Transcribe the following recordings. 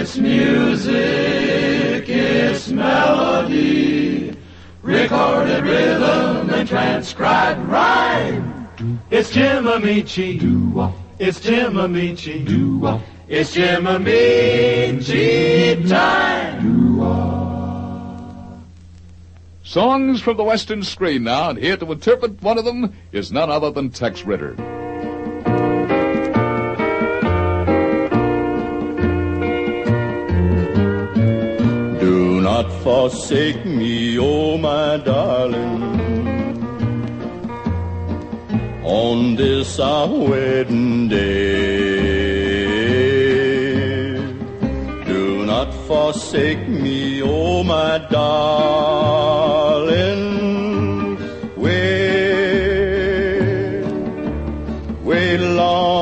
It's music, it's melody, recorded rhythm and transcribed rhyme. It's Jim Ameche. It's Jim Ameche. It's Jim Ameche time. Songs from the Western screen now, and here to interpret one of them is none other than Tex Ritter. Forsake me, oh my darling, on this our wedding day. Do not forsake me, oh my darling. Wait, wait long.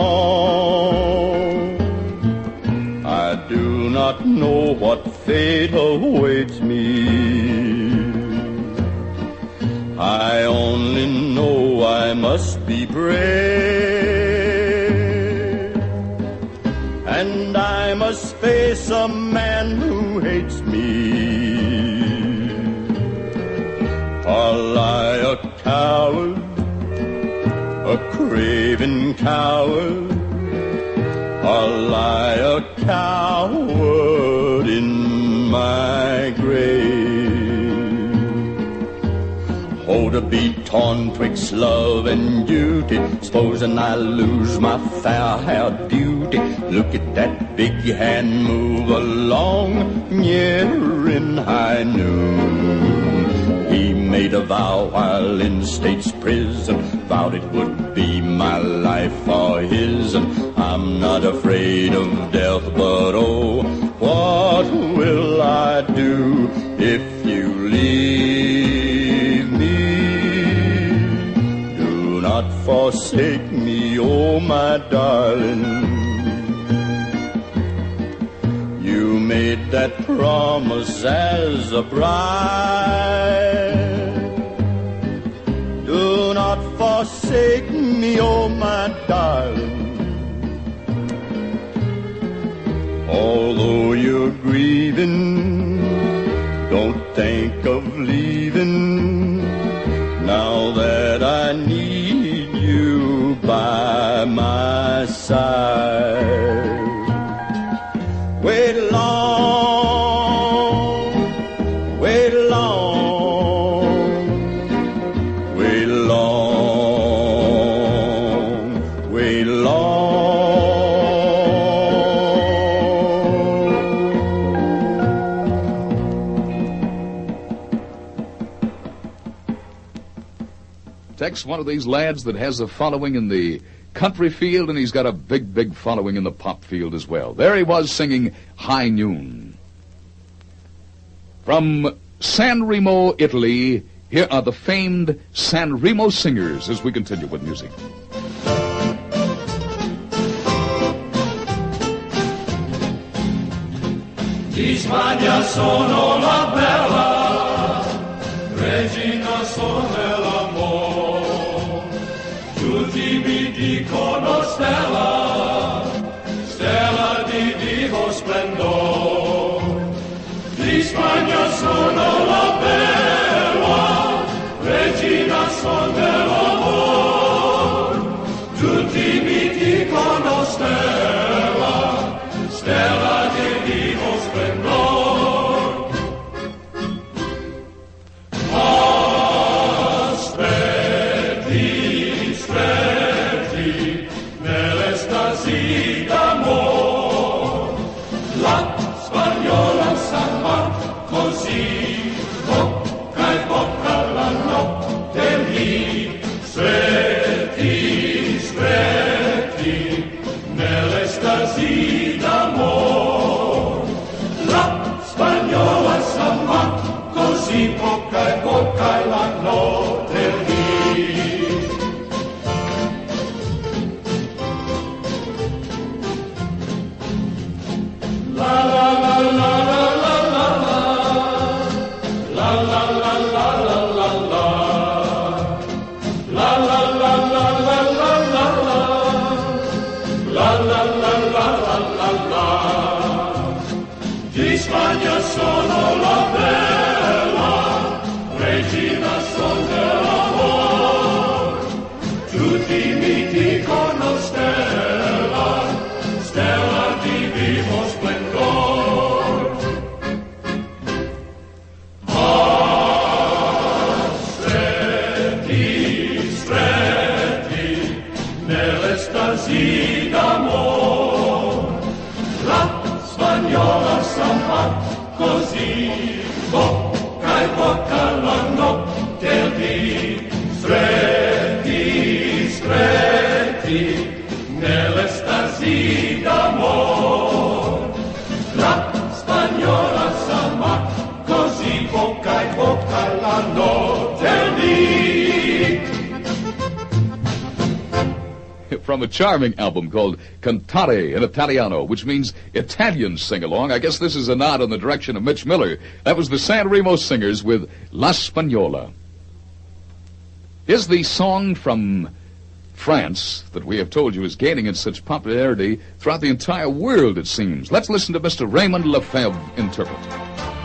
I do not know what fate awaits me. I only know I must be brave. And I must face a man who hates me. Are I a coward? A craven coward? I'll lie a coward in my grave. Oh, to beat torn twixt love and duty, supposing I lose my fair hair beauty. Look at that big hand move along, near in high noon. He made a vow while in state's prison, vowed it would be my life or his. And I'm not afraid of death, but oh, what will I do if you leave me? Do not forsake me, oh my darling. You made that promise as a bride. Do not forsake me, oh my darling. Grieving, don't think of leaving. Now that I need you by my side. Wait long, One of these lads that has a following in the country field, and he's got a big, big following in the pop field as well. There he was singing High Noon. From San Remo, Italy, here are the famed San Remo singers as we continue with music. Di sono la bella, regina sono Tutti mi dicono stella, stella di vivo splendore. Di Spagna sono la bella, regina sono la notte lì. Così, From a charming album called Cantare in Italiano, which means Italian sing along. I guess this is a nod in the direction of Mitch Miller. That was the San Remo Singers with La Spagnola. Is the song from France that we have told you is gaining in such popularity throughout the entire world, it seems. Let's listen to Mr. Raymond Lefebvre interpret.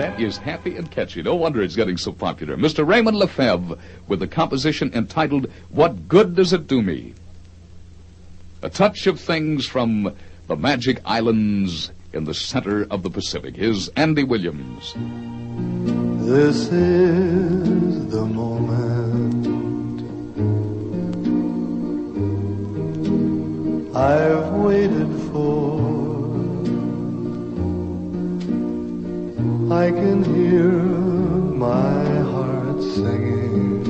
That is happy and catchy. No wonder it's getting so popular. Mr. Raymond Lefebvre with the composition entitled What Good Does It Do Me? A touch of things from the magic islands in the center of the Pacific. Here's Andy Williams. This is the moment I've waited for. I can hear my heart singing.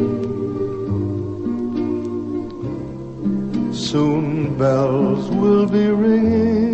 Soon bells will be ringing.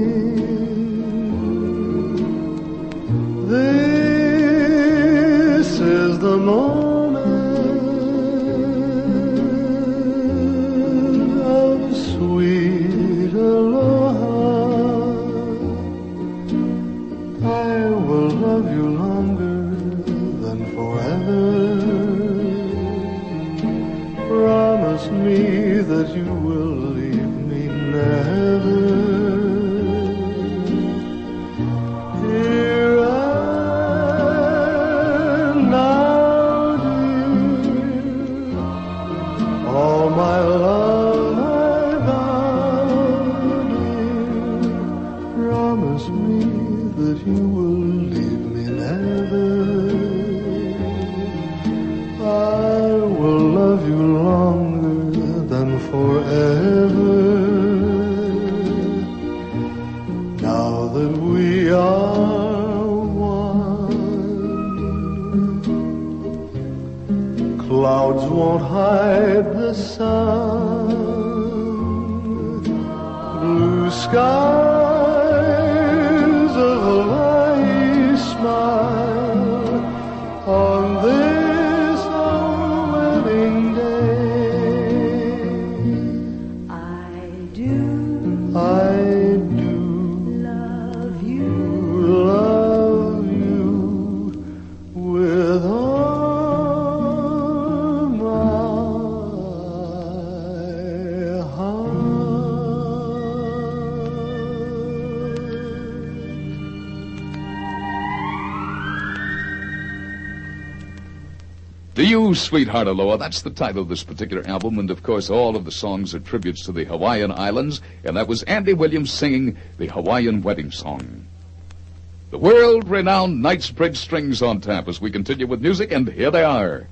Won't hide the sun. Blue skies Sweetheart Aloha, that's the title of this particular album, and of course, all of the songs are tributes to the Hawaiian Islands, and that was Andy Williams singing the Hawaiian Wedding Song. The world renowned Knightsbridge Strings on tap as we continue with music, and here they are.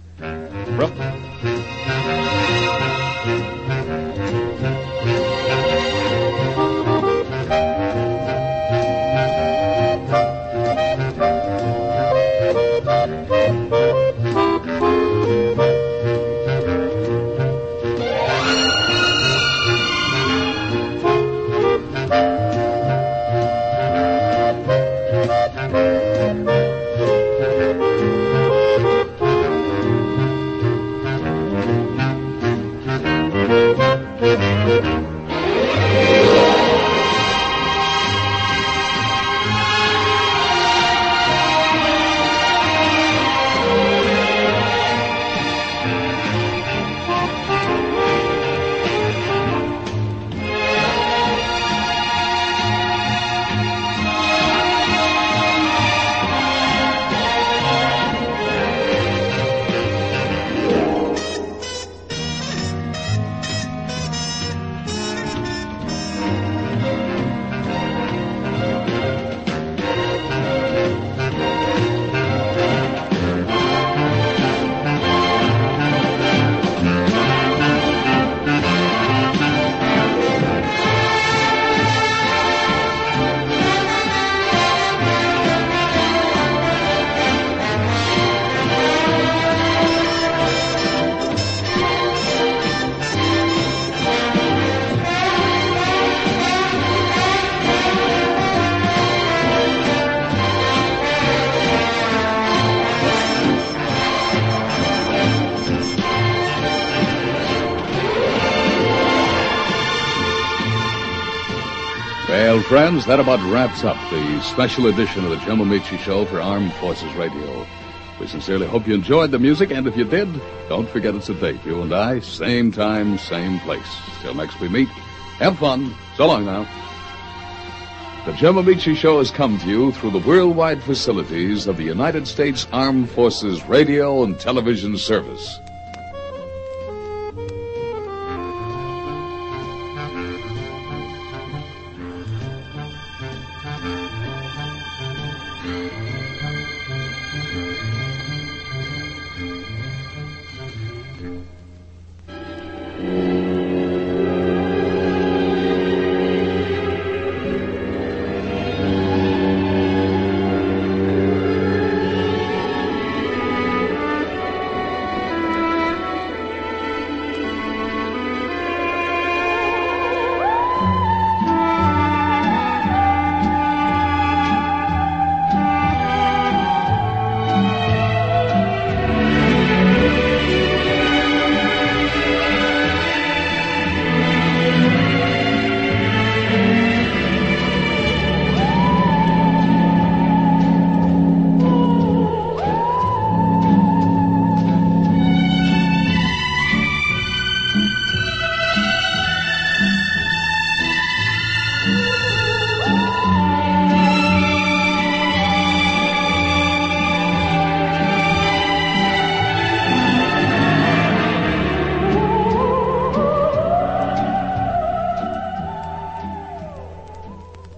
Well, friends, that about wraps up the special edition of the Jim Ameche Show for Armed Forces Radio. We sincerely hope you enjoyed the music, and if you did, don't forget it's a date. You and I, same time, same place. Till next we meet, have fun. So long now. The Jim Ameche Show has come to you through the worldwide facilities of the United States Armed Forces Radio and Television Service.